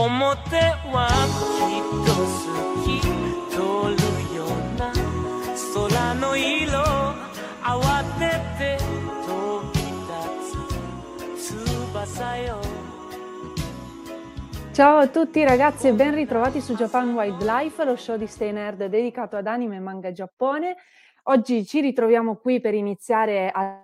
表はきっと好き通るような空の色慌てて飛び立つ翼よ Ciao a tutti ragazzi e ben ritrovati su Japan Wildlife, lo show di Stay Nerd dedicato ad anime e manga giappone. Oggi ci ritroviamo qui per iniziare a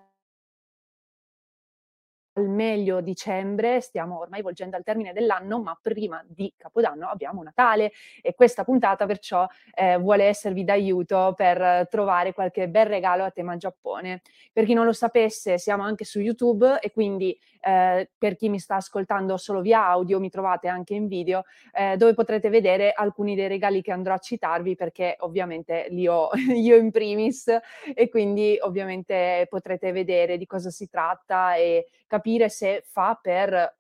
al meglio dicembre, stiamo ormai volgendo al termine dell'anno, ma prima di Capodanno abbiamo Natale e questa puntata perciò eh, vuole esservi d'aiuto per trovare qualche bel regalo a tema Giappone. Per chi non lo sapesse, siamo anche su YouTube e quindi eh, per chi mi sta ascoltando solo via audio, mi trovate anche in video, eh, dove potrete vedere alcuni dei regali che andrò a citarvi perché ovviamente li ho io in primis e quindi ovviamente potrete vedere di cosa si tratta e capire se fa per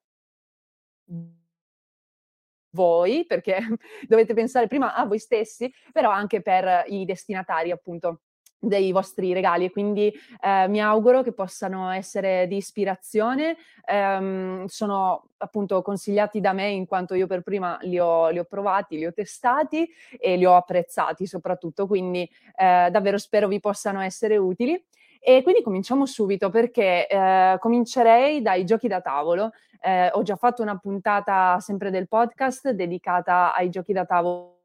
voi, perché dovete pensare prima a voi stessi, però anche per i destinatari appunto dei vostri regali e quindi eh, mi auguro che possano essere di ispirazione. Um, sono appunto consigliati da me in quanto io per prima li ho, li ho provati, li ho testati e li ho apprezzati soprattutto, quindi eh, davvero spero vi possano essere utili. E quindi cominciamo subito perché eh, comincerei dai giochi da tavolo. Eh, ho già fatto una puntata sempre del podcast dedicata ai giochi da tavolo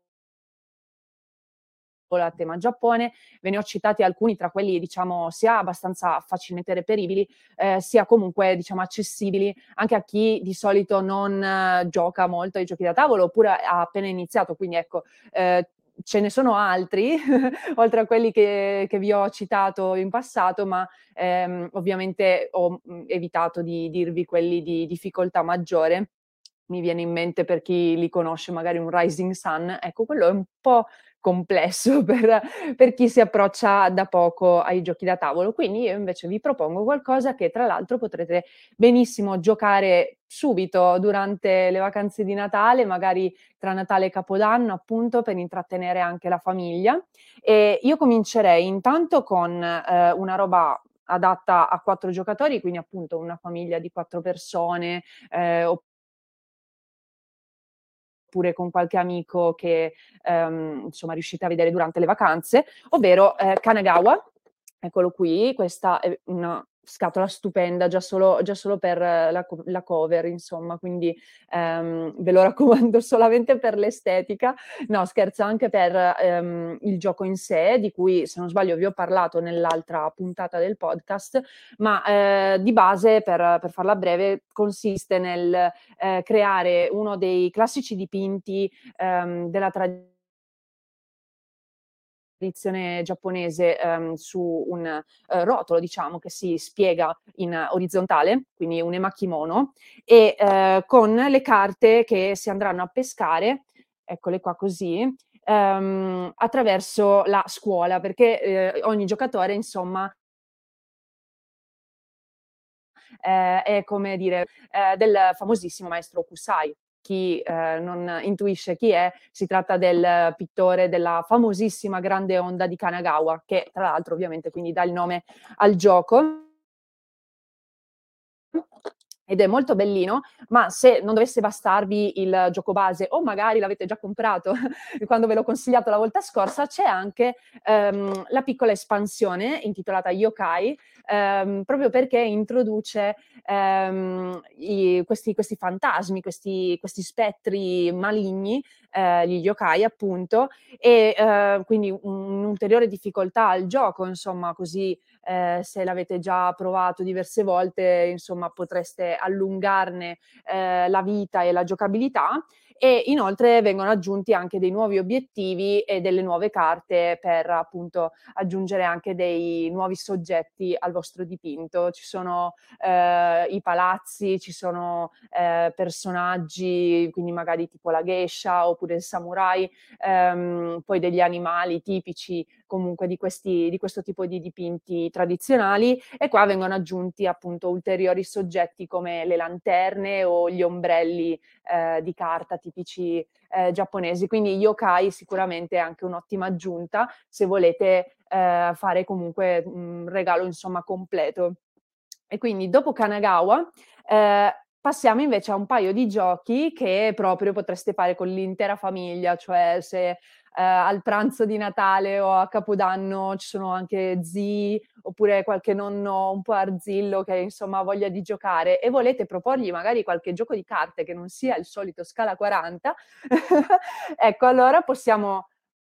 a tema Giappone, ve ne ho citati alcuni tra quelli diciamo sia abbastanza facilmente reperibili, eh, sia comunque diciamo accessibili anche a chi di solito non eh, gioca molto ai giochi da tavolo oppure ha appena iniziato, quindi ecco eh, ce ne sono altri, oltre a quelli che, che, vi ho citato in passato, ma ehm, ovviamente ho mh, evitato di dirvi quelli di difficoltà maggiore. Mi viene in mente per chi li conosce magari un Rising Sun, ecco quello è un po' complesso per, per, chi si approccia da poco ai giochi da tavolo. Quindi io invece vi propongo qualcosa che tra l'altro potrete benissimo giocare subito durante le vacanze di Natale, magari tra Natale e Capodanno, appunto, per intrattenere anche la famiglia. E io comincerei intanto con eh, una roba adatta a quattro giocatori, quindi appunto una famiglia di quattro persone, eh, oppure con qualche amico che ehm, insomma riuscite a vedere durante le vacanze, ovvero eh, Kanagawa. Eccolo qui, questa è una scatola stupenda già solo, già solo per la, la, cover, insomma, quindi um, ve lo raccomando solamente per l'estetica. No, scherzo anche per um, il gioco in sé, di cui se non sbaglio vi ho parlato nell'altra puntata del podcast, ma eh, di base, per, per, farla breve, consiste nel eh, creare uno dei classici dipinti um, della tradizione tradizione giapponese ehm, su un eh, rotolo, diciamo, che si spiega in orizzontale, quindi un emakimono, e eh, con le carte che si andranno a pescare, eccole qua così, ehm, attraverso la scuola, perché eh, ogni giocatore, insomma, eh, è come dire eh, del famosissimo maestro Kusai, chi eh, non intuisce chi è, si tratta del pittore della famosissima grande onda di Kanagawa, che tra l'altro ovviamente quindi dà il nome al gioco. Ed è molto bellino, ma se non dovesse bastarvi il gioco base o magari l'avete già comprato quando ve l'ho consigliato la volta scorsa, c'è anche ehm, la piccola espansione intitolata Yokai, ehm, proprio perché introduce ehm, i, questi, questi, fantasmi, questi, questi spettri maligni, eh, gli yokai appunto, e eh, quindi un'ulteriore difficoltà al gioco, insomma, così eh, se l'avete già provato diverse volte, insomma, potreste allungarne eh, la vita e la giocabilità e inoltre vengono aggiunti anche dei nuovi obiettivi e delle nuove carte per appunto aggiungere anche dei nuovi soggetti al vostro dipinto. Ci sono eh, i palazzi, ci sono eh, personaggi, quindi magari tipo la geisha oppure il samurai, ehm, poi degli animali tipici comunque di, questi, di questo tipo di dipinti tradizionali e qua vengono aggiunti appunto ulteriori soggetti come le lanterne o gli ombrelli eh, di carta tipici eh, giapponesi. Quindi yokai sicuramente è anche un'ottima aggiunta se volete eh, fare comunque un regalo insomma completo. E quindi dopo Kanagawa eh, passiamo invece a un paio di giochi che proprio potreste fare con l'intera famiglia, cioè se eh, al pranzo di Natale o a Capodanno ci sono anche zii oppure qualche nonno un po' arzillo che insomma ha voglia di giocare e volete proporgli magari qualche gioco di carte che non sia il solito scala 40, ecco allora possiamo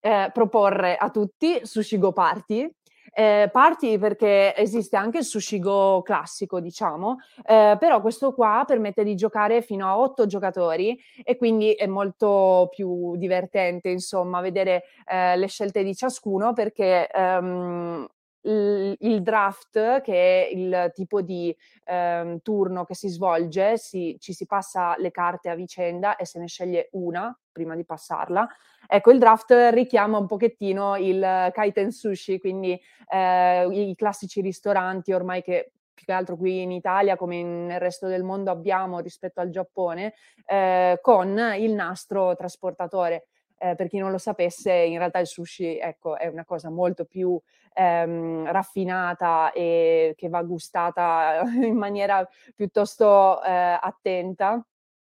eh, proporre a tutti Sushi Go Party eh, parti perché esiste anche il sushi go classico, diciamo, eh, però questo qua permette di giocare fino a otto giocatori e quindi è molto più divertente, insomma, vedere eh, le scelte di ciascuno perché ehm, il, draft, che è il tipo di ehm, turno che si svolge, si, ci si passa le carte a vicenda e se ne sceglie una prima di passarla. Ecco, il draft richiama un pochettino il kaiten sushi, quindi eh, i classici ristoranti ormai che più che altro qui in Italia come nel resto del mondo abbiamo rispetto al Giappone, eh, con il nastro trasportatore. Eh, per chi non lo sapesse, in realtà il sushi ecco, è una cosa molto più ehm, raffinata e che va gustata in maniera piuttosto eh, attenta.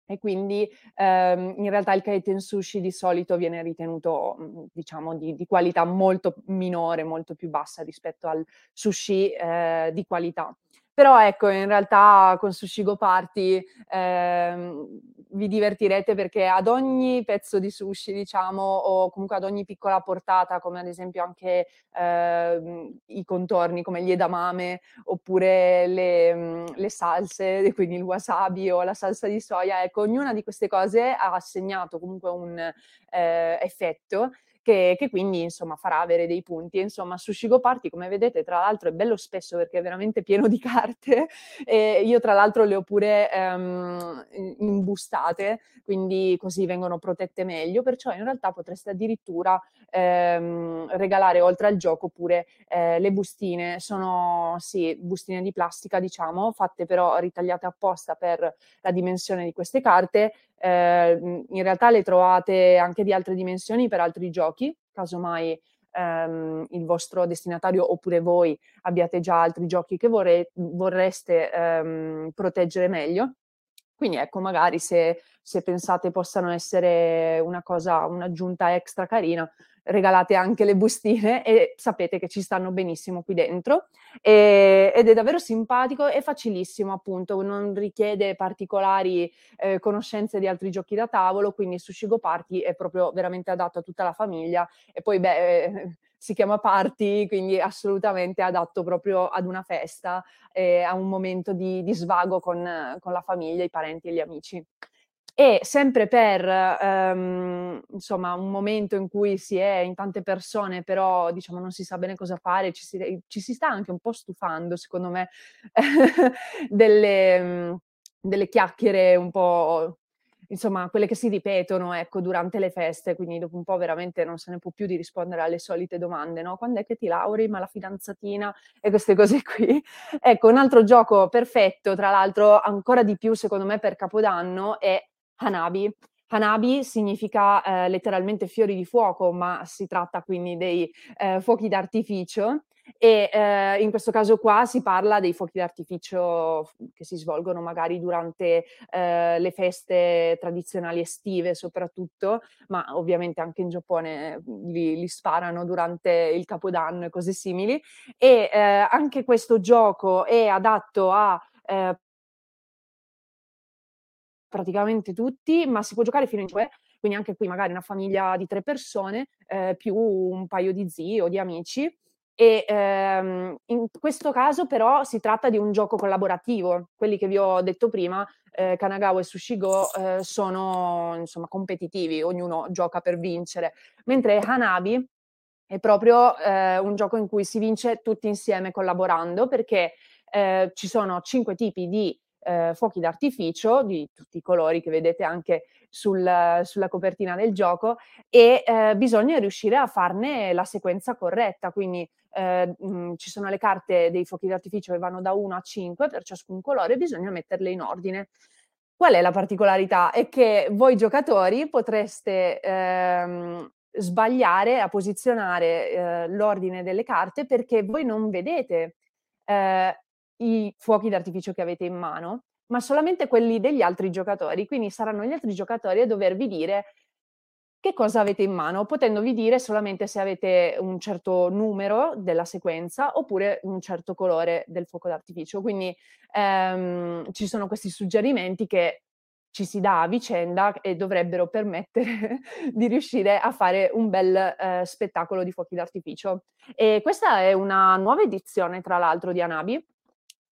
E quindi ehm, in realtà il kaiten sushi di solito viene ritenuto, mhmm, diciamo, di, di, qualità molto minore, molto più bassa rispetto al sushi eh, di qualità. Però ecco, in realtà con Sushi Go Party ehm, vi divertirete perché ad ogni pezzo di sushi, diciamo, o comunque ad ogni piccola portata, come ad esempio anche ehm, i contorni come gli edamame oppure le, mhmm, le salse, quindi il wasabi o la salsa di soia, ecco, ognuna di queste cose ha assegnato comunque un eh, effetto che, che, quindi insomma farà avere dei punti. insomma, Sushi Go Party, come vedete, tra l'altro è bello spesso perché è veramente pieno di carte e io tra l'altro le ho pure ehm, imbustate, quindi così vengono protette meglio, perciò in realtà potreste addirittura ehm, regalare oltre al gioco pure eh, le bustine, sono sì, bustine di plastica diciamo, fatte però ritagliate apposta per la dimensione di queste carte, eh, in realtà le trovate anche di altre dimensioni per altri giochi, casomai ehm, il vostro destinatario oppure voi abbiate già altri giochi che vorrei, vorreste ehm, proteggere meglio. Quindi ecco, magari se, se pensate possano essere una cosa, un'aggiunta extra carina, regalate anche le bustine e sapete che ci stanno benissimo qui dentro e, ed è davvero simpatico e facilissimo appunto, non richiede particolari eh, conoscenze di altri giochi da tavolo, quindi Sushi Go Party è proprio veramente adatto a tutta la famiglia e poi beh... Eh, si chiama party, quindi assolutamente adatto proprio ad una festa, e a un momento di, di svago con, con la famiglia, i parenti e gli amici. E sempre per ehm, insomma un momento in cui si è in tante persone, però diciamo non si sa bene cosa fare, ci si, ci si sta anche un po' stufando, secondo me, delle, mhmm, delle chiacchiere un po' insomma, quelle che si ripetono, ecco, durante le feste, quindi dopo un po' veramente non se ne può più di rispondere alle solite domande, no? Quando è che ti lauri? Ma la fidanzatina? E queste cose qui. Ecco, un altro gioco perfetto, tra l'altro ancora di più secondo me per Capodanno, è Hanabi. Hanabi significa eh, letteralmente fiori di fuoco, ma si tratta quindi dei eh, fuochi d'artificio e eh, in questo caso qua si parla dei fuochi d'artificio che si svolgono magari durante eh, le feste tradizionali estive soprattutto, ma ovviamente anche in Giappone li, li sparano durante il Capodanno e cose simili e eh, anche questo gioco è adatto a eh, praticamente tutti, ma si può giocare fino in 5, quindi anche qui magari una famiglia di tre persone eh, più un paio di zii o di amici. E ehm, in questo caso però si tratta di un gioco collaborativo, quelli che vi ho detto prima, eh, Kanagawa e Sushigo eh, sono insomma competitivi, ognuno gioca per vincere, mentre Hanabi è proprio eh, un gioco in cui si vince tutti insieme collaborando perché eh, ci sono cinque tipi di eh, fuochi d'artificio di tutti i colori che vedete anche sul, sulla copertina del gioco e eh, bisogna riuscire a farne la sequenza corretta, quindi eh, mh, ci sono le carte dei fuochi d'artificio che vanno da 1 a 5 per ciascun colore e bisogna metterle in ordine. Qual è la particolarità? È che voi giocatori potreste ehm, sbagliare a posizionare eh, l'ordine delle carte perché voi non vedete eh, i fuochi d'artificio che avete in mano, ma solamente quelli degli altri giocatori. Quindi saranno gli altri giocatori a dovervi dire che cosa avete in mano, potendovi dire solamente se avete un certo numero della sequenza oppure un certo colore del fuoco d'artificio. Quindi ehm, ci sono questi suggerimenti che ci si dà a vicenda e dovrebbero permettere di riuscire a fare un bel eh, spettacolo di fuochi d'artificio. E questa è una nuova edizione, tra l'altro, di Anabi,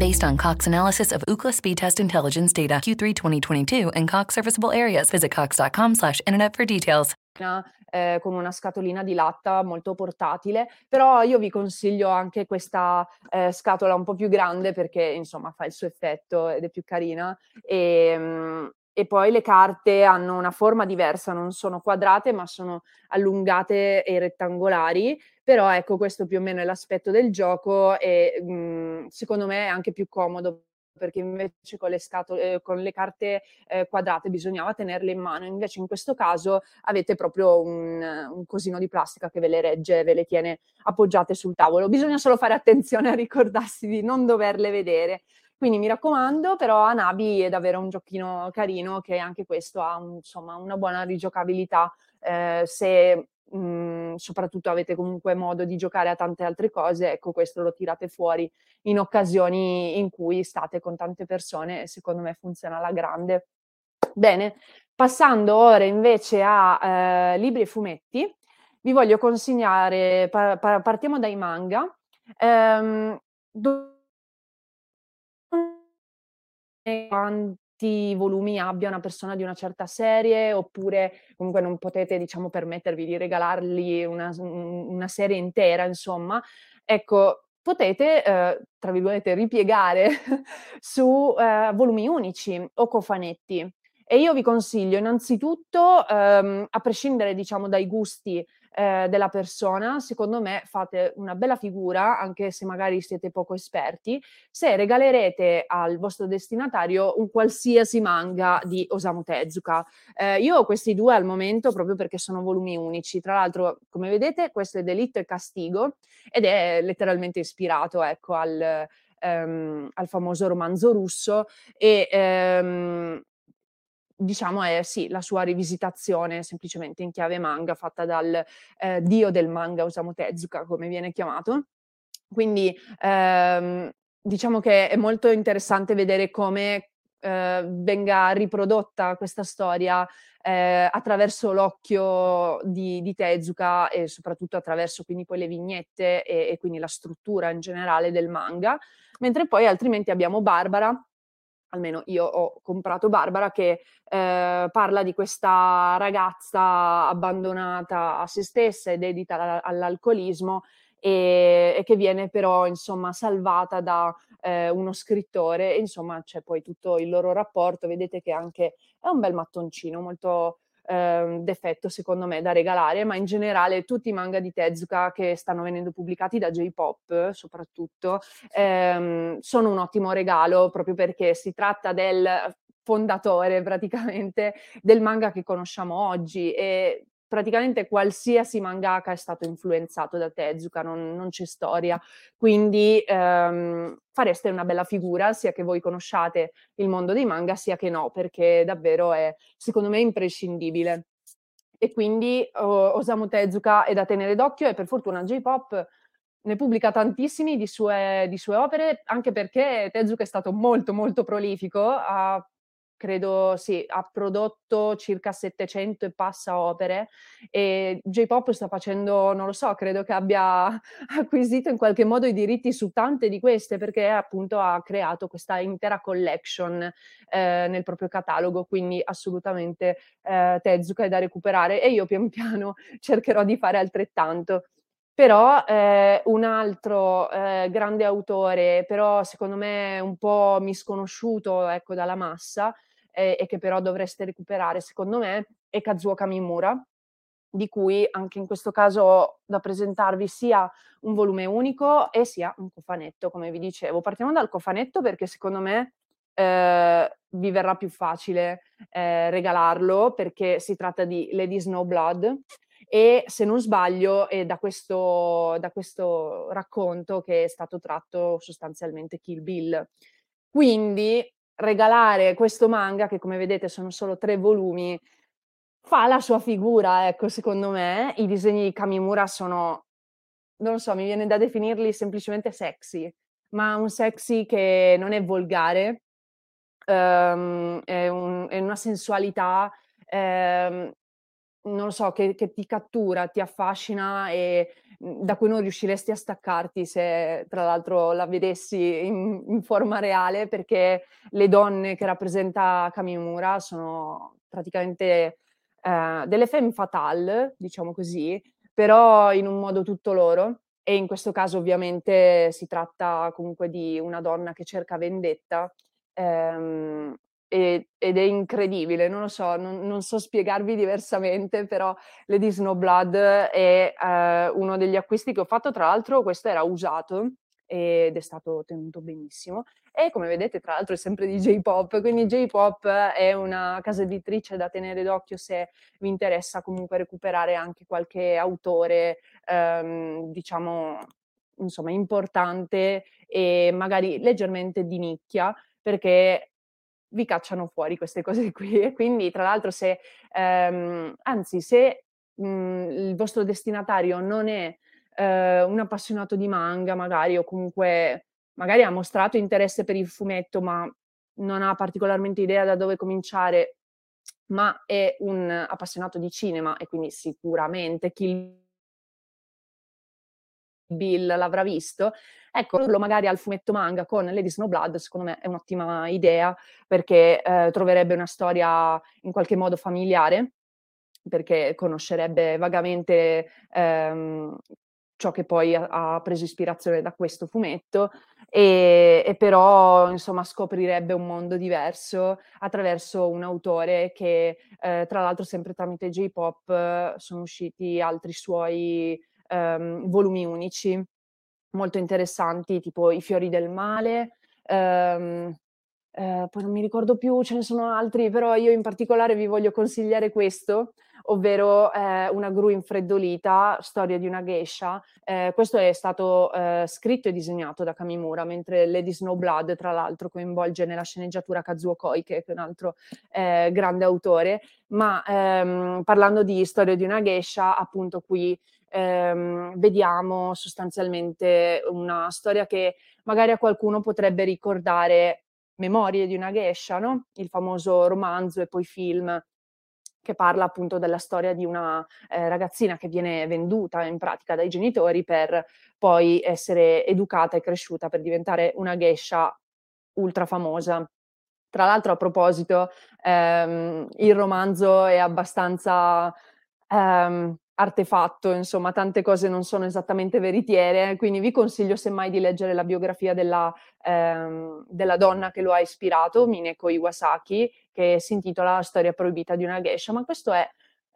based on Cox analysis of Ookla speed test intelligence data Q3 2022 and Cox serviceable areas. Visit cox.com slash internet for details. Eh, con una scatolina di latta molto portatile, però io vi consiglio anche questa eh, scatola un po' più grande perché insomma fa il suo effetto ed è più carina e, mm, e poi le carte hanno una forma diversa, non sono quadrate ma sono allungate e rettangolari, però ecco questo più o meno è l'aspetto del gioco e mh, mhmm, secondo me è anche più comodo perché invece con le, scatole, eh, con le carte eh, quadrate bisognava tenerle in mano, invece in questo caso avete proprio un, un, cosino di plastica che ve le regge, ve le tiene appoggiate sul tavolo. Bisogna solo fare attenzione a ricordarsi di non doverle vedere. Quindi mi raccomando, però Anabi è davvero un giochino carino che anche questo ha insomma una buona rigiocabilità. Eh, se mh, mhmm, soprattutto avete comunque modo di giocare a tante altre cose, ecco questo lo tirate fuori in occasioni in cui state con tante persone e secondo me funziona alla grande. Bene, passando ora invece a eh, libri e fumetti, vi voglio consigliare, pa- pa- partiamo dai manga. Ehm, do- quanti volumi abbia una persona di una certa serie, oppure comunque non potete, diciamo, permettervi di regalargli una, una serie intera, insomma. Ecco, potete, eh, tra virgolette, ripiegare su eh, volumi unici o cofanetti. E io vi consiglio innanzitutto, ehm, a prescindere diciamo dai gusti eh, della persona, secondo me fate una bella figura, anche se magari siete poco esperti, se regalerete al vostro destinatario un qualsiasi manga di Osamu Tezuka. Eh, io ho questi due al momento proprio perché sono volumi unici. Tra l'altro, come vedete, questo è Delitto e Castigo ed è letteralmente ispirato ecco, al, ehm, al famoso romanzo russo e ehm, diciamo è sì, la sua rivisitazione semplicemente in chiave manga fatta dal eh, dio del manga Osamu Tezuka, come viene chiamato. Quindi ehm, diciamo che è molto interessante vedere come eh, venga riprodotta questa storia eh, attraverso l'occhio di, di, Tezuka e soprattutto attraverso quindi poi le vignette e, e quindi la struttura in generale del manga, mentre poi altrimenti abbiamo Barbara almeno io ho comprato Barbara, che eh, parla di questa ragazza abbandonata a se stessa e dedita all'alcolismo e, e che viene però insomma salvata da eh, uno scrittore. E insomma c'è poi tutto il loro rapporto, vedete che anche è un bel mattoncino molto eh, defetto secondo me da regalare, ma in generale tutti i manga di Tezuka che stanno venendo pubblicati da J-Pop soprattutto ehm, sono un ottimo regalo proprio perché si tratta del fondatore praticamente del manga che conosciamo oggi e praticamente qualsiasi mangaka è stato influenzato da Tezuka, non, non c'è storia. Quindi ehm, fareste una bella figura, sia che voi conosciate il mondo dei manga, sia che no, perché davvero è, secondo me, imprescindibile. E quindi oh, Osamu Tezuka è da tenere d'occhio e per fortuna J-Pop ne pubblica tantissimi di sue, di sue opere, anche perché Tezuka è stato molto molto prolifico, ha credo sì, ha prodotto circa 700 e passa opere e J-Pop sta facendo, non lo so, credo che abbia acquisito in qualche modo i diritti su tante di queste perché appunto ha creato questa intera collection eh, nel proprio catalogo, quindi assolutamente eh, Tezuka è da recuperare e io pian piano cercherò di fare altrettanto. Però eh, un altro eh, grande autore, però secondo me un po' misconosciuto ecco, dalla massa, eh, e che però dovreste recuperare secondo me è Kazuo Kamimura, di cui anche in questo caso ho da presentarvi sia un volume unico e sia un cofanetto, come vi dicevo. Partiamo dal cofanetto perché secondo me eh, vi verrà più facile eh, regalarlo perché si tratta di Lady Snowblood e se non sbaglio è da questo, da questo racconto che è stato tratto sostanzialmente Kill Bill. Quindi regalare questo manga, che come vedete sono solo tre volumi, fa la sua figura, ecco, secondo me. I disegni di Kamimura sono, non so, mi viene da definirli semplicemente sexy, ma un sexy che non è volgare, um, è, un, è, una sensualità, um, non lo so, che, che ti cattura, ti affascina e Mhmm, da cui non riusciresti a staccarti se tra l'altro la vedessi in, in forma reale, perché le donne che rappresenta Kamimura sono praticamente eh, delle femme fatale, diciamo così, però in un modo tutto loro. E in questo caso ovviamente si tratta comunque di una donna che cerca vendetta ehm, ed è incredibile, non lo so, non, non, so spiegarvi diversamente, però Lady Snowblood è eh, uno degli acquisti che ho fatto, tra l'altro questo era usato ed è stato tenuto benissimo. E come vedete tra l'altro è sempre di J-Pop, quindi J-Pop è una casa editrice da tenere d'occhio se vi interessa comunque recuperare anche qualche autore ehm, diciamo insomma importante e magari leggermente di nicchia perché vi cacciano fuori queste cose qui. E quindi, tra l'altro, se ehm, anzi, se mh, mhmm, il vostro destinatario non è eh, un appassionato di manga, magari, o comunque magari ha mostrato interesse per il fumetto, ma non ha particolarmente idea da dove cominciare, ma è un appassionato di cinema e quindi sicuramente Kill Bill l'avrà visto, ecco, magari al fumetto manga con Lady Snowblood, secondo me è un'ottima idea perché eh, troverebbe una storia in qualche modo familiare, perché conoscerebbe vagamente ehm, ciò che poi ha, ha, preso ispirazione da questo fumetto e, e, però insomma scoprirebbe un mondo diverso attraverso un autore che eh, tra l'altro sempre tramite J-pop sono usciti altri suoi ehm, volumi unici molto interessanti, tipo I fiori del male. Ehm, eh, poi non mi ricordo più, ce ne sono altri, però io in particolare vi voglio consigliare questo, ovvero eh, Una gru infreddolita, storia di una geisha. Eh, questo è stato eh, scritto e disegnato da Kamimura, mentre Lady Snowblood, tra l'altro, coinvolge nella sceneggiatura Kazuo Koike, che è un altro eh, grande autore. Ma ehm, parlando di storia di una geisha, appunto qui ehm, vediamo sostanzialmente una storia che magari a qualcuno potrebbe ricordare Memorie di una geisha, no? il famoso romanzo e poi film che parla appunto della storia di una eh, ragazzina che viene venduta in pratica dai genitori per poi essere educata e cresciuta per diventare una geisha ultra famosa. Tra l'altro, a proposito, ehm, il romanzo è abbastanza ehm, artefatto, insomma, tante cose non sono esattamente veritiere, quindi vi consiglio semmai di leggere la biografia della, ehm, della donna che lo ha ispirato, Mineko Iwasaki, che si intitola La storia proibita di una geisha, ma questo è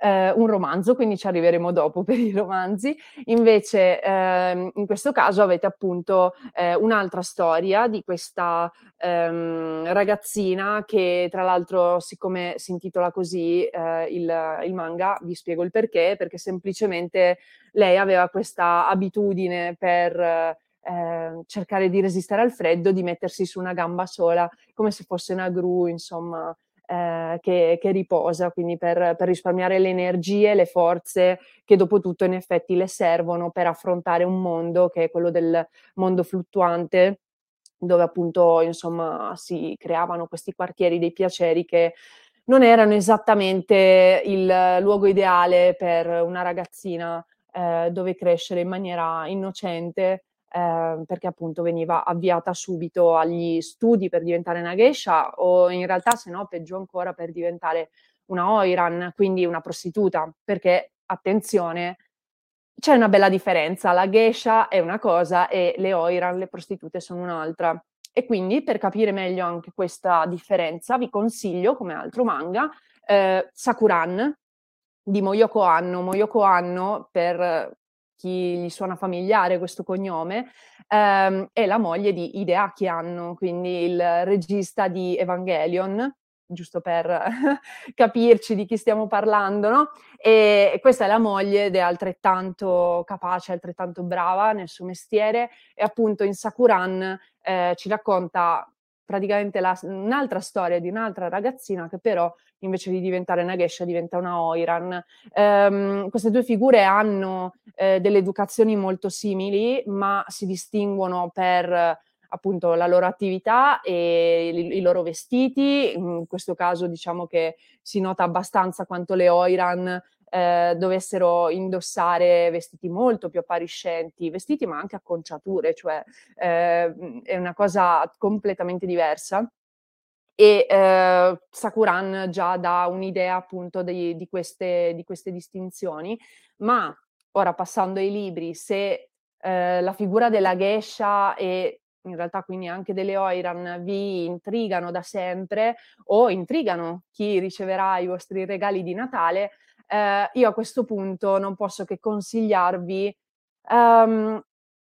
eh, un romanzo, quindi ci arriveremo dopo per i romanzi. Invece, ehm, in questo caso avete appunto eh, un'altra storia di questa ehm, ragazzina che, tra l'altro, siccome si intitola così eh, il, il manga, vi spiego il perché, perché semplicemente lei aveva questa abitudine per eh, cercare di resistere al freddo, di mettersi su una gamba sola, come se fosse una gru, insomma, eh, che, che, riposa, quindi per, per, risparmiare le energie, le forze che dopo tutto in effetti le servono per affrontare un mondo che è quello del mondo fluttuante, dove appunto insomma si creavano questi quartieri dei piaceri che non erano esattamente il luogo ideale per una ragazzina eh, dove crescere in maniera innocente eh, perché appunto veniva avviata subito agli studi per diventare una geisha o in realtà se no peggio ancora per diventare una oiran, quindi una prostituta, perché attenzione, c'è una bella differenza, la geisha è una cosa e le oiran, le prostitute sono un'altra. E quindi per capire meglio anche questa differenza vi consiglio come altro manga eh, Sakuran di Moyoko Anno. Moyoko Anno per chi gli suona familiare questo cognome, ehm, è la moglie di Hideaki Anno, quindi il regista di Evangelion, giusto per capirci di chi stiamo parlando, no? E questa è la moglie ed è altrettanto capace, altrettanto brava nel suo mestiere e appunto in Sakuran eh, ci racconta praticamente la, un'altra storia di un'altra ragazzina che però invece di diventare una Gesha diventa una Oiran. Um, queste due figure hanno eh, delle educazioni molto simili, ma si distinguono per appunto la loro attività e i, i, loro vestiti. In questo caso diciamo che si nota abbastanza quanto le Oiran eh, dovessero indossare vestiti molto più appariscenti, vestiti ma anche acconciature, cioè eh, è una cosa completamente diversa. E eh, Sakuran già dà un'idea appunto di, di, queste, di, queste, distinzioni, ma ora passando ai libri, se eh, la figura della Gesha e in realtà quindi anche delle Oiran vi intrigano da sempre o intrigano chi riceverà i vostri regali di Natale, eh, io a questo punto non posso che consigliarvi um,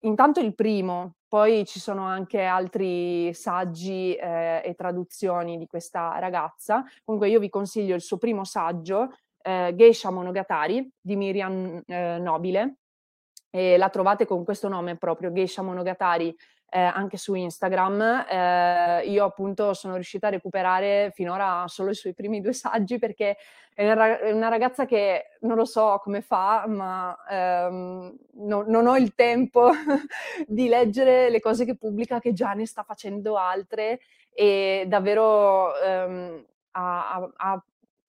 intanto il primo, poi ci sono anche altri saggi eh, e traduzioni di questa ragazza. Comunque io vi consiglio il suo primo saggio, eh, Geisha Monogatari, di Miriam eh, Nobile. E la trovate con questo nome proprio, Geisha Monogatari, eh, anche su Instagram. Eh, io appunto sono riuscita a recuperare finora solo i suoi primi due saggi perché è una ragazza che non lo so come fa, ma ehm, no, non ho il tempo di leggere le cose che pubblica, che già ne sta facendo altre e davvero ehm, ha, ha,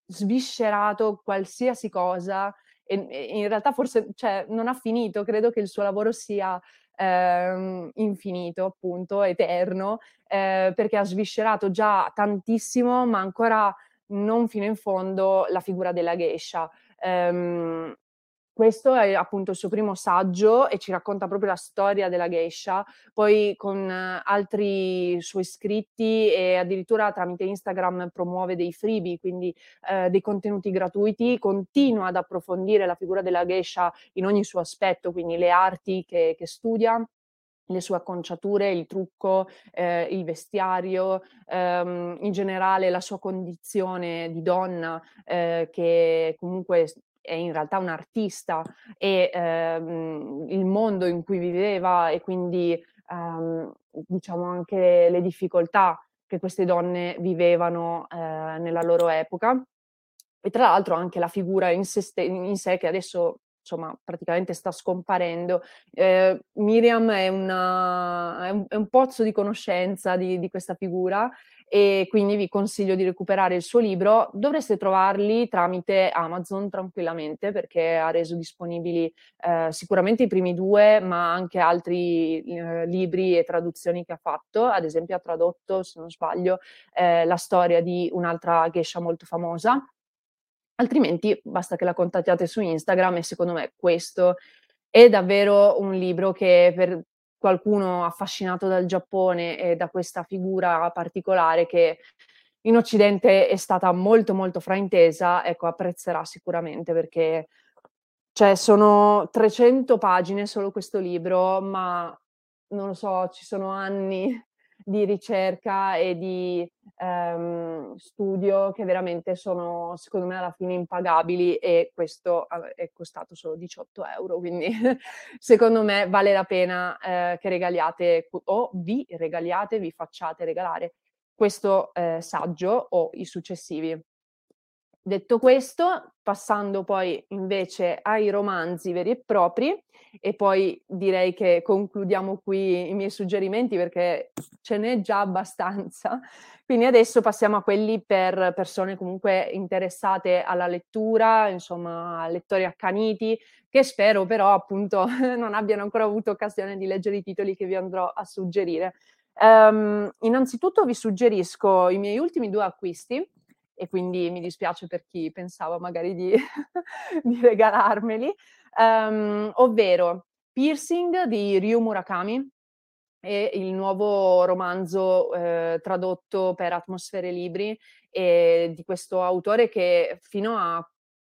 sviscerato qualsiasi cosa e, in realtà forse cioè, non ha finito, credo che il suo lavoro sia ehm, infinito, appunto, eterno, eh, perché ha sviscerato già tantissimo, ma ancora non fino in fondo la figura della geisha. Um, questo è appunto il suo primo saggio e ci racconta proprio la storia della geisha, poi con altri suoi scritti e addirittura tramite Instagram promuove dei freebie, quindi eh, dei contenuti gratuiti, continua ad approfondire la figura della geisha in ogni suo aspetto, quindi le arti che, che studia le sue acconciature, il trucco, eh, il vestiario, ehm, in generale la sua condizione di donna eh, che comunque è in realtà un artista e ehm, il mondo in cui viveva e quindi ehm, diciamo anche le difficoltà che queste donne vivevano eh, nella loro epoca e tra l'altro anche la figura in sé, in sé che adesso insomma praticamente sta scomparendo. Eh, Miriam è, una, è, un, è, un, pozzo di conoscenza di, di, questa figura e quindi vi consiglio di recuperare il suo libro. Dovreste trovarli tramite Amazon tranquillamente perché ha reso disponibili eh, sicuramente i primi due, ma anche altri eh, libri e traduzioni che ha fatto. Ad esempio ha tradotto, se non sbaglio, eh, la storia di un'altra geisha molto famosa Altrimenti basta che la contattiate su Instagram e secondo me questo è davvero un libro che per qualcuno affascinato dal Giappone e da questa figura particolare che in Occidente è stata molto, molto fraintesa, ecco apprezzerà sicuramente perché cioè sono 300 pagine solo questo libro, ma non lo so, ci sono anni di ricerca e di, ehm, studio che veramente sono, secondo me, alla fine impagabili e questo è costato solo 18 €, quindi secondo me vale la pena, ehm, che regaliate o vi regaliate, vi facciate regalare questo, ehm, saggio o i successivi. Detto questo, passando poi invece ai romanzi veri e propri, e poi direi che concludiamo qui i miei suggerimenti perché ce n'è già abbastanza. Quindi adesso passiamo a quelli per persone comunque interessate alla lettura, insomma, lettori accaniti, che spero però appunto non abbiano ancora avuto occasione di leggere i titoli che vi andrò a suggerire. Um, innanzitutto vi suggerisco i miei ultimi due acquisti e quindi mi dispiace per chi pensava magari di, di regalarmeli, um, ovvero Piercing di Ryu Murakami e il nuovo romanzo eh, tradotto per Atmosfere Libri e di questo autore che fino a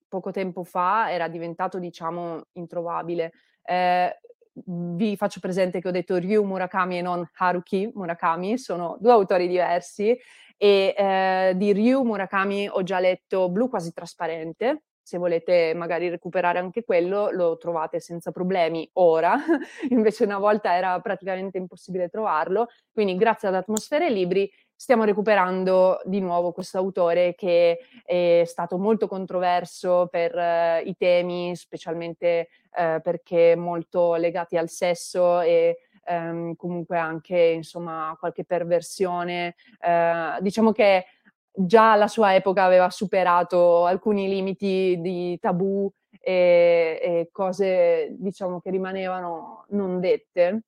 poco tempo fa era diventato diciamo introvabile. Eh, vi faccio presente che ho detto Ryu Murakami e non Haruki Murakami, sono due autori diversi e eh, di Ryu Murakami ho già letto Blu quasi trasparente, se volete magari recuperare anche quello lo trovate senza problemi ora, invece una volta era praticamente impossibile trovarlo, quindi grazie ad Atmosfere Libri stiamo recuperando di nuovo questo autore che è stato molto controverso per uh, i temi, specialmente uh, perché molto legati al sesso e ehm, comunque anche insomma qualche perversione. Eh, diciamo che già alla sua epoca aveva superato alcuni limiti di tabù e, e cose diciamo che rimanevano non dette.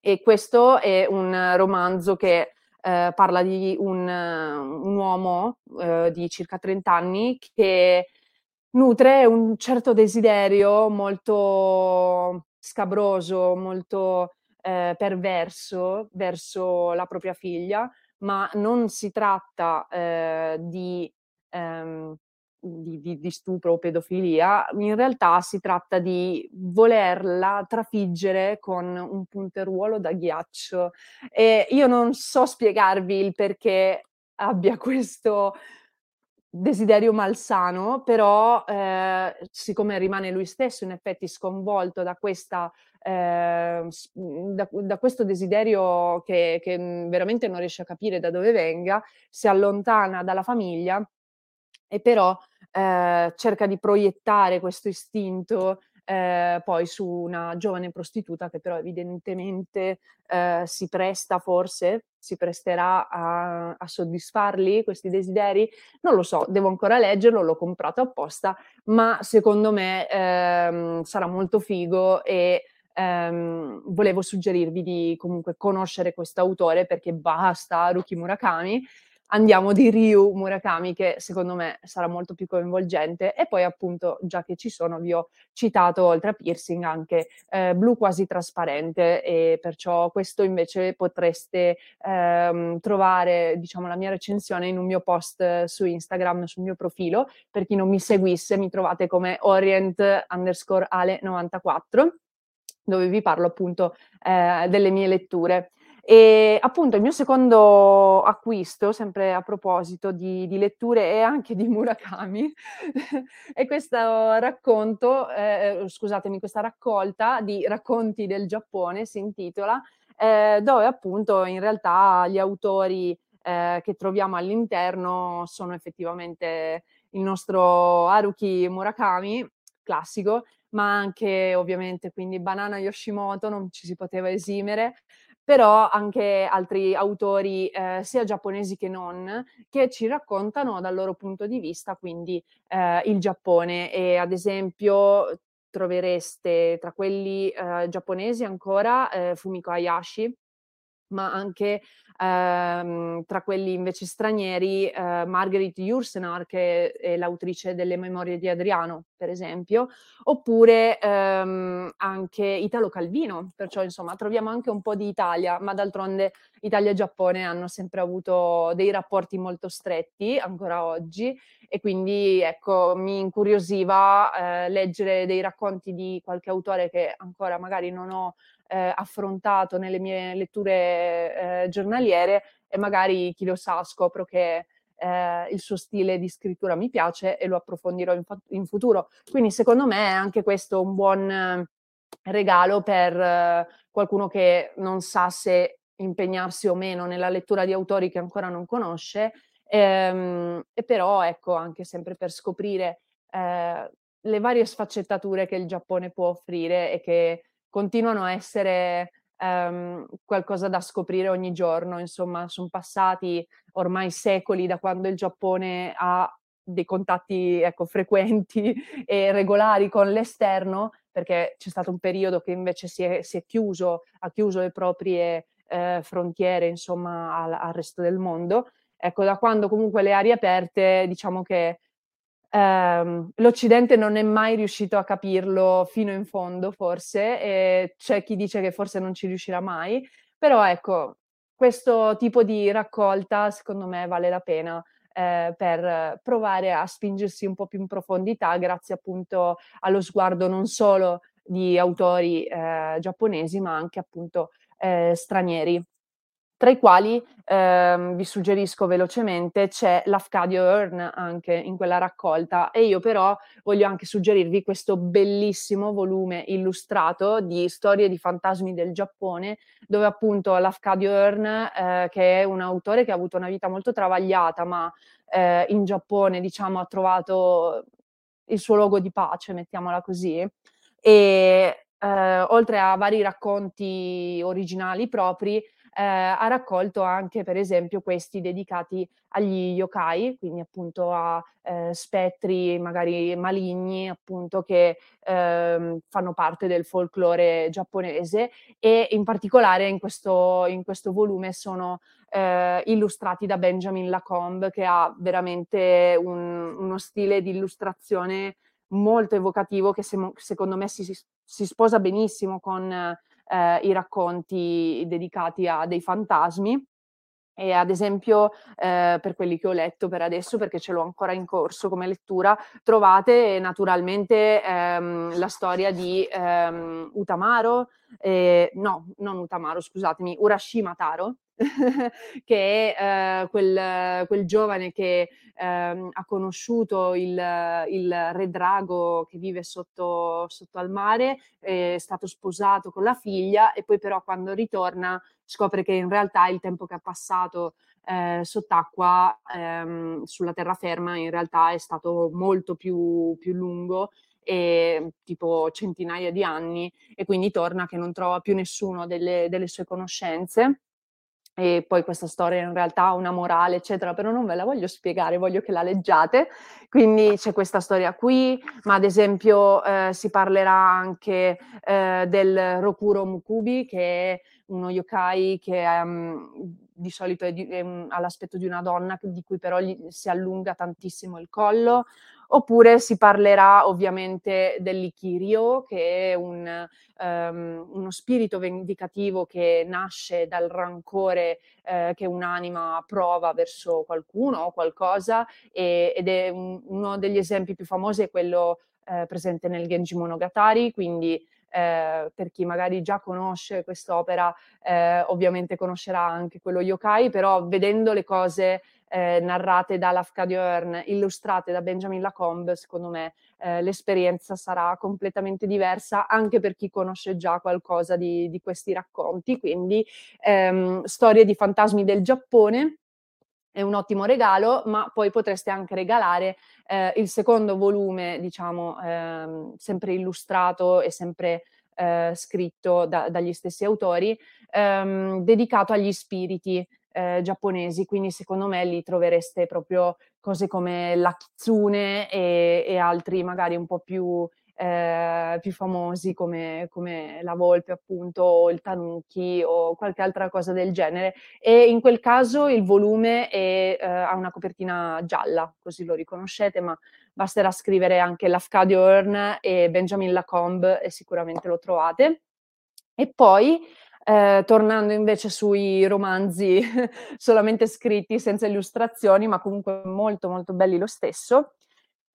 E questo è un romanzo che eh, parla di un, un uomo eh, di circa 30 anni che nutre un certo desiderio molto scabroso, molto eh, perverso verso la propria figlia, ma non si tratta eh, di, ehm, di, di, di, stupro o pedofilia, in realtà si tratta di volerla trafiggere con un punteruolo da ghiaccio. E io non so spiegarvi il perché abbia questo desiderio malsano, però eh, siccome rimane lui stesso in effetti sconvolto da, questa, eh, da, da questo desiderio che, che, veramente non riesce a capire da dove venga, si allontana dalla famiglia e però eh, cerca di proiettare questo istinto eh, poi su una giovane prostituta che però evidentemente eh, si presta forse, si presterà a, a, soddisfarli questi desideri. Non lo so, devo ancora leggerlo, l'ho comprato apposta, ma secondo me ehm, sarà molto figo e ehm, volevo suggerirvi di comunque conoscere questo autore perché basta Haruki Murakami andiamo di Ryu Murakami che secondo me sarà molto più coinvolgente. E poi appunto già che ci sono vi ho citato oltre a piercing anche eh, blu quasi trasparente. E perciò questo invece potreste ehm, trovare diciamo la mia recensione in un mio post su Instagram sul mio profilo. Per chi non mi seguisse mi trovate come orient underscore ale 94 dove vi parlo appunto eh, delle mie letture e appunto il mio secondo acquisto, sempre a proposito di, di letture e anche di Murakami, è questo racconto, eh, scusatemi, questa raccolta di racconti del Giappone, si intitola, eh, dove appunto in realtà gli autori eh, che troviamo all'interno sono effettivamente il nostro Haruki Murakami, classico, ma anche ovviamente quindi Banana Yoshimoto, non ci si poteva esimere, però anche altri autori eh, sia giapponesi che non, che ci raccontano dal loro punto di vista quindi eh, il Giappone. E ad esempio trovereste tra quelli eh, giapponesi ancora eh, Fumiko Hayashi, ma anche ehm, tra quelli invece stranieri, eh, Marguerite Yourcenar, che è l'autrice delle Memorie di Adriano, per esempio, oppure ehm, anche Italo Calvino, perciò insomma troviamo anche un po' di Italia, ma d'altronde Italia e Giappone hanno sempre avuto dei rapporti molto stretti, ancora oggi, e quindi ecco, mi incuriosiva eh, leggere dei racconti di qualche autore che ancora magari non ho eh, affrontato nelle mie letture eh, giornaliere e magari chi lo sa scopro che eh, il suo stile di scrittura mi piace e lo approfondirò in, fa- in futuro. Quindi secondo me è anche questo un buon eh, regalo per eh, qualcuno che non sa se impegnarsi o meno nella lettura di autori che ancora non conosce, ehm, e però ecco anche sempre per scoprire eh, le varie sfaccettature che il Giappone può offrire e che continuano a essere ehm, qualcosa da scoprire ogni giorno, insomma, sono passati ormai secoli da quando il Giappone ha dei contatti ecco, frequenti e regolari con l'esterno, perché c'è stato un periodo che invece si è, si è chiuso, ha chiuso le proprie eh, frontiere, insomma, al, al resto del mondo. Ecco, da quando comunque le aree aperte, diciamo che ehm, l'Occidente non è mai riuscito a capirlo fino in fondo, forse, e c'è chi dice che forse non ci riuscirà mai, però ecco, questo tipo di raccolta secondo me vale la pena eh, per provare a spingersi un po' più in profondità grazie appunto allo sguardo non solo di autori eh, giapponesi ma anche appunto eh, stranieri tra i quali ehm, vi suggerisco velocemente c'è l'Afcadio Earn anche in quella raccolta. E io però voglio anche suggerirvi questo bellissimo volume illustrato di storie di fantasmi del Giappone dove appunto l'Afcadio Earn eh, che è un autore che ha avuto una vita molto travagliata ma eh, in Giappone diciamo ha trovato il suo luogo di pace mettiamola così. E eh, oltre a vari racconti originali propri eh, ha raccolto anche per esempio questi dedicati agli yokai, quindi appunto a eh, spettri magari maligni appunto che eh, fanno parte del folklore giapponese e in particolare in questo, in questo volume sono eh, illustrati da Benjamin Lacombe che ha veramente un, uno stile di illustrazione molto evocativo che se, secondo me si, si sposa benissimo con eh, i racconti dedicati a dei fantasmi. E ad esempio, eh, per quelli che ho letto per adesso, perché ce l'ho ancora in corso come lettura, trovate naturalmente ehm, la storia di ehm, Utamaro, eh, no, non Utamaro, scusatemi, Urashima Taro, che è eh, quel, quel, giovane che ehm, ha conosciuto il, il, re drago che vive sotto, sotto al mare, è stato sposato con la figlia e poi però quando ritorna scopre che in realtà il tempo che ha passato eh, sott'acqua ehm, sulla terraferma in realtà è stato molto più, più lungo e tipo centinaia di anni e quindi torna che non trova più nessuno delle, delle sue conoscenze e poi questa storia in realtà ha una morale, eccetera, però non ve la voglio spiegare, voglio che la leggiate. Quindi c'è questa storia qui, ma ad esempio eh, si parlerà anche eh, del Rokuro Mukubi, che è uno yokai che um, di solito è di, è un, ha l'aspetto di una donna, di cui però gli, si allunga tantissimo il collo, oppure si parlerà ovviamente dell'ikirio, che è un, um, uno spirito vendicativo che nasce dal rancore eh, che un'anima prova verso qualcuno o qualcosa, e, ed è un, uno degli esempi più famosi è quello eh, presente nel Genji Monogatari, quindi eh, per chi magari già conosce quest'opera, eh, ovviamente conoscerà anche quello yokai, però vedendo le cose eh, narrate da Lafcadio Earn, illustrate da Benjamin Lacombe, secondo me eh, l'esperienza sarà completamente diversa anche per chi conosce già qualcosa di, di questi racconti. Quindi ehm, storie di fantasmi del Giappone è un ottimo regalo, ma poi potreste anche regalare eh, il secondo volume, diciamo, ehm, sempre illustrato e sempre eh, scritto da, dagli stessi autori, ehm, dedicato agli spiriti eh, giapponesi, quindi secondo me lì trovereste proprio cose come la kitsune e, e altri magari un po' più eh, più famosi come, come, la volpe appunto o il tanuki o qualche altra cosa del genere e in quel caso il volume è, eh, ha una copertina gialla, così lo riconoscete, ma basterà scrivere anche Lafcadio Earn e Benjamin Lacombe e sicuramente lo trovate. E poi eh, tornando invece sui romanzi solamente scritti senza illustrazioni, ma comunque molto molto belli lo stesso,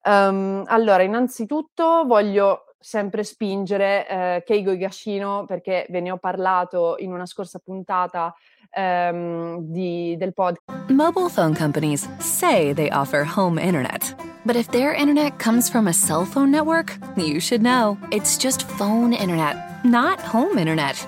Um, allora, innanzitutto voglio sempre spingere eh, Keigo Higashino perché ve ne ho parlato in una scorsa puntata um, di, del podcast. Mobile phone companies say they offer home internet. But if their internet comes from a cell phone network, you should know. It's just phone internet, not home internet.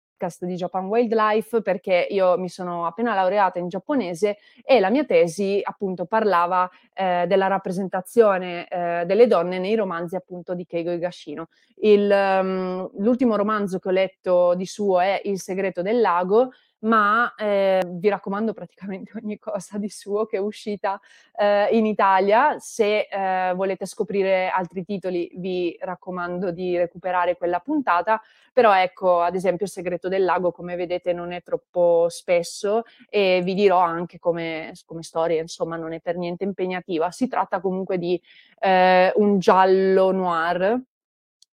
Di Japan Wildlife perché io mi sono appena laureata in giapponese e la mia tesi appunto parlava eh, della rappresentazione eh, delle donne nei romanzi appunto di Keigo Higashino. Il, um, l'ultimo romanzo che ho letto di suo è Il segreto del lago ma eh, vi raccomando praticamente ogni cosa di suo che è uscita eh, in Italia. Se eh, volete scoprire altri titoli, vi raccomando di recuperare quella puntata. Però ecco, ad esempio, Il segreto del lago, come vedete, non è troppo spesso e vi dirò anche come, come storia, insomma, non è per niente impegnativa. Si tratta comunque di eh, un giallo noir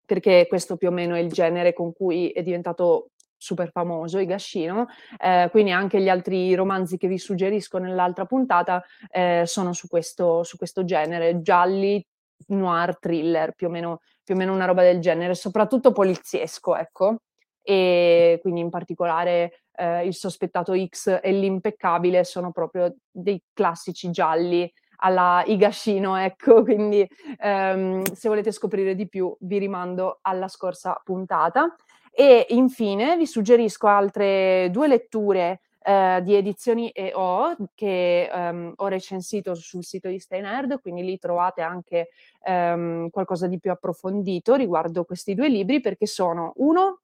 perché questo più o meno è il genere con cui è diventato super famoso, Higashino, eh, quindi anche gli altri romanzi che vi suggerisco nell'altra puntata eh, sono su questo, su questo genere, gialli, noir, thriller, più o, meno, più o meno una roba del genere, soprattutto poliziesco, ecco, e quindi in particolare eh, Il sospettato X e L'impeccabile sono proprio dei classici gialli alla Higashino, ecco, quindi ehm, se volete scoprire di più vi rimando alla scorsa puntata. E infine vi suggerisco altre due letture eh, di edizioni EO che um, ho recensito sul sito di Stay Nerd, quindi lì trovate anche um, qualcosa di più approfondito riguardo questi due libri perché sono uno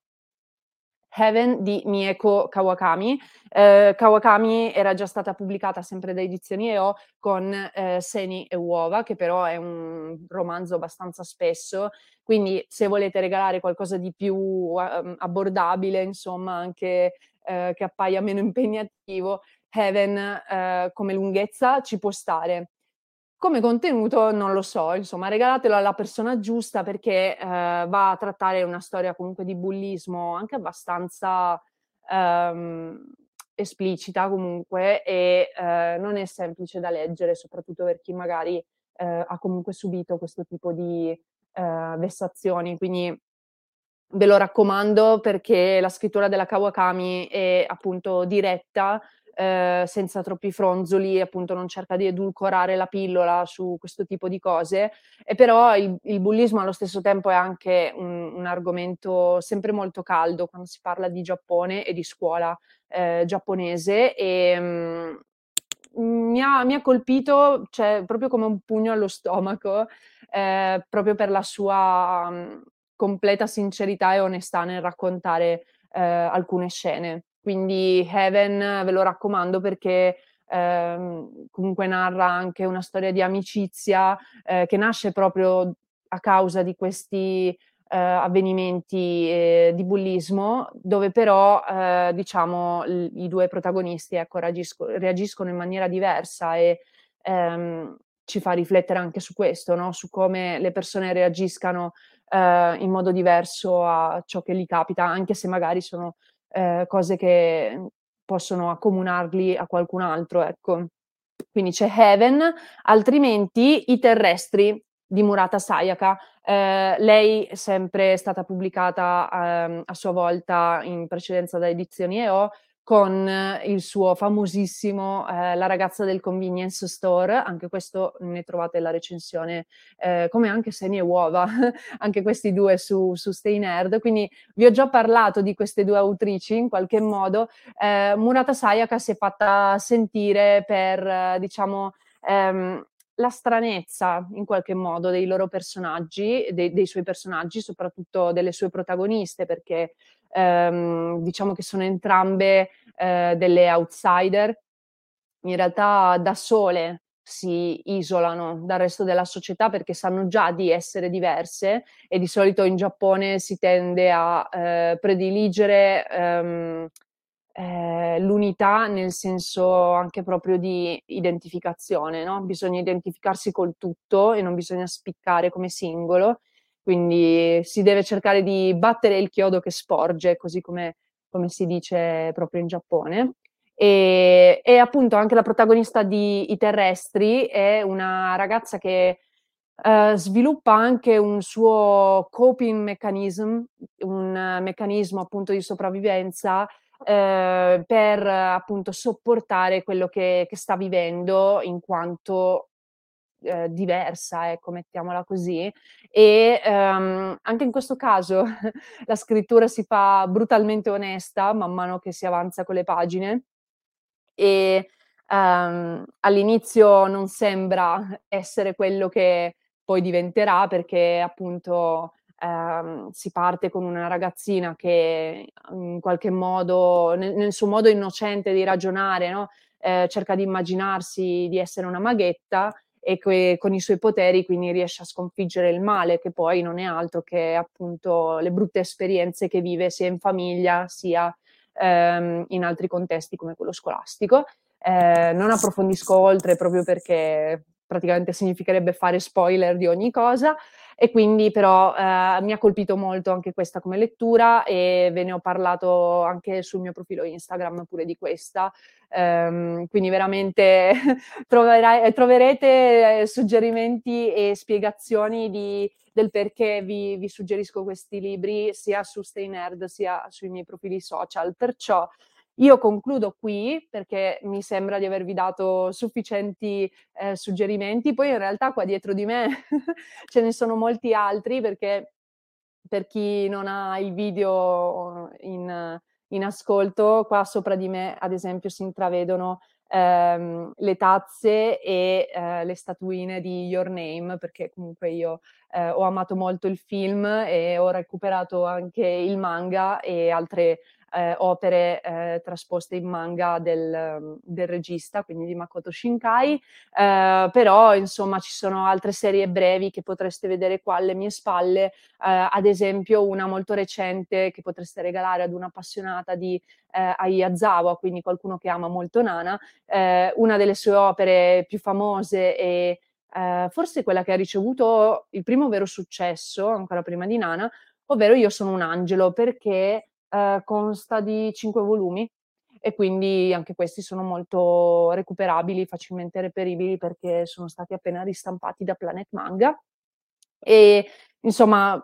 Heaven di Mieko Kawakami. Eh, Kawakami era già stata pubblicata sempre da Edizioni EO con eh, Seni e Uova, che però è un romanzo abbastanza spesso, quindi se volete regalare qualcosa di più uh, abbordabile, insomma, anche uh, che appaia meno impegnativo, Heaven uh, come lunghezza ci può stare. Come contenuto non lo so, insomma, regalatelo alla persona giusta perché eh, va a trattare una storia comunque di bullismo anche abbastanza ehm, esplicita comunque e eh, non è semplice da leggere, soprattutto per chi magari eh, ha comunque subito questo tipo di eh, vessazioni. Quindi ve lo raccomando perché la scrittura della Kawakami è appunto diretta, eh, senza troppi fronzoli, appunto non cerca di edulcorare la pillola su questo tipo di cose, e però il, il bullismo allo stesso tempo è anche un, un, argomento sempre molto caldo quando si parla di Giappone e di scuola eh, giapponese e mh, mm, mi, ha, mi, ha, colpito cioè, proprio come un pugno allo stomaco, eh, proprio per la sua mh, completa sincerità e onestà nel raccontare eh, alcune scene. Quindi Heaven ve lo raccomando perché ehm, comunque narra anche una storia di amicizia eh, che nasce proprio a causa di questi eh, avvenimenti eh, di bullismo, dove però eh, diciamo l- i due protagonisti ecco, reagisco- reagiscono in maniera diversa e ehm, ci fa riflettere anche su questo, no? su come le persone reagiscano eh, in modo diverso a ciò che gli capita, anche se magari sono eh, cose che possono accomunarli a qualcun altro, ecco. Quindi c'è Heaven, altrimenti I terrestri di Murata Sayaka. Eh, lei è sempre stata pubblicata eh, a sua volta in precedenza da edizioni EO con il suo famosissimo eh, La ragazza del convenience store, anche questo ne trovate la recensione, eh, come anche Seni e Uova, anche questi due su, su Stay Nerd, quindi vi ho già parlato di queste due autrici in qualche modo. Eh, Murata Sayaka si è fatta sentire per, diciamo, ehm, la stranezza in qualche modo dei loro personaggi, dei, dei suoi personaggi, soprattutto delle sue protagoniste, perché ehm, diciamo che sono entrambe eh, delle outsider, in realtà da sole si isolano dal resto della società perché sanno già di essere diverse e di solito in Giappone si tende a eh, prediligere ehm, eh, l'unità nel senso anche proprio di identificazione, no? Bisogna identificarsi col tutto e non bisogna spiccare come singolo, quindi si deve cercare di battere il chiodo che sporge, così come, come si dice proprio in Giappone. E, e, appunto anche la protagonista di I Terrestri è una ragazza che uh, sviluppa anche un suo coping mechanism, un meccanismo appunto di sopravvivenza eh, per appunto sopportare quello che, che sta vivendo in quanto eh, diversa, ecco, mettiamola così. E ehm, anche in questo caso la scrittura si fa brutalmente onesta man mano che si avanza con le pagine e ehm, all'inizio non sembra essere quello che poi diventerà perché appunto ehm, si parte con una ragazzina che in qualche modo, nel, nel suo modo innocente di ragionare, no? eh, cerca di immaginarsi di essere una maghetta e che con i suoi poteri quindi riesce a sconfiggere il male, che poi non è altro che appunto le brutte esperienze che vive sia in famiglia sia ehm, in altri contesti come quello scolastico. Eh, non approfondisco oltre proprio perché praticamente significherebbe fare spoiler di ogni cosa e quindi però eh, mi ha colpito molto anche questa come lettura e ve ne ho parlato anche sul mio profilo Instagram pure di questa, um, quindi veramente troverai, troverete suggerimenti e spiegazioni di, del perché vi, vi, suggerisco questi libri sia su Stay Nerd sia sui miei profili social, perciò io concludo qui perché mi sembra di avervi dato sufficienti eh, suggerimenti, poi in realtà qua dietro di me ce ne sono molti altri perché per chi non ha il video in, in ascolto, qua sopra di me ad esempio si intravedono ehm, le tazze e eh, le statuine di Your Name, perché comunque io eh, ho amato molto il film e ho recuperato anche il manga e altre eh, opere eh, trasposte in manga del, del, regista, quindi di Makoto Shinkai, eh, però insomma ci sono altre serie brevi che potreste vedere qua alle mie spalle, eh, ad esempio una molto recente che potreste regalare ad un'appassionata di eh, Ayazawa, quindi qualcuno che ama molto Nana, eh, una delle sue opere più famose e Uh, forse quella che ha ricevuto il primo vero successo, ancora prima di Nana, ovvero Io sono un angelo, perché eh, consta di cinque volumi e quindi anche questi sono molto recuperabili, facilmente reperibili perché sono stati appena ristampati da Planet Manga. E insomma,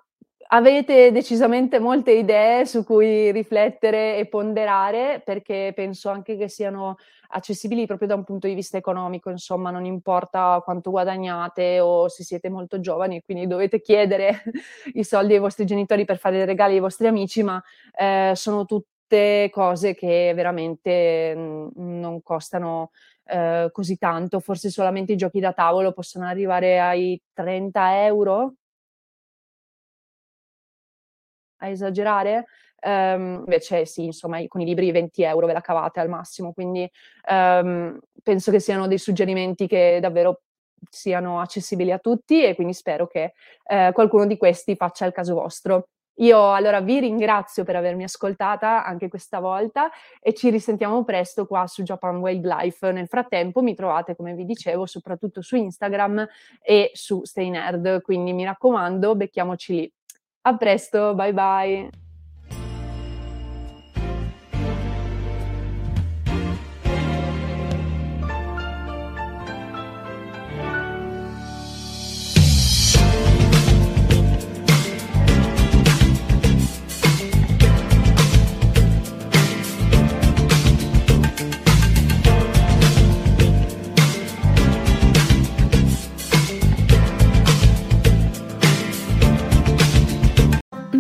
avete decisamente molte idee su cui riflettere e ponderare perché penso anche che siano accessibili proprio da un punto di vista economico, insomma non importa quanto guadagnate o se siete molto giovani, quindi dovete chiedere i soldi ai vostri genitori per fare dei regali ai vostri amici, ma eh, sono tutte cose che veramente mh, mm, non costano eh, così tanto, forse solamente i giochi da tavolo possono arrivare ai 30 euro a esagerare. Um, invece sì, insomma, con i libri 20 euro ve la cavate al massimo, quindi um, penso che siano dei suggerimenti che davvero siano accessibili a tutti e quindi spero che uh, qualcuno di questi faccia il caso vostro. Io allora vi ringrazio per avermi ascoltata anche questa volta e ci risentiamo presto qua su Japan Wildlife. Nel frattempo mi trovate, come vi dicevo, soprattutto su Instagram e su Stay Nerd, quindi mi raccomando, becchiamoci lì. A presto, bye bye.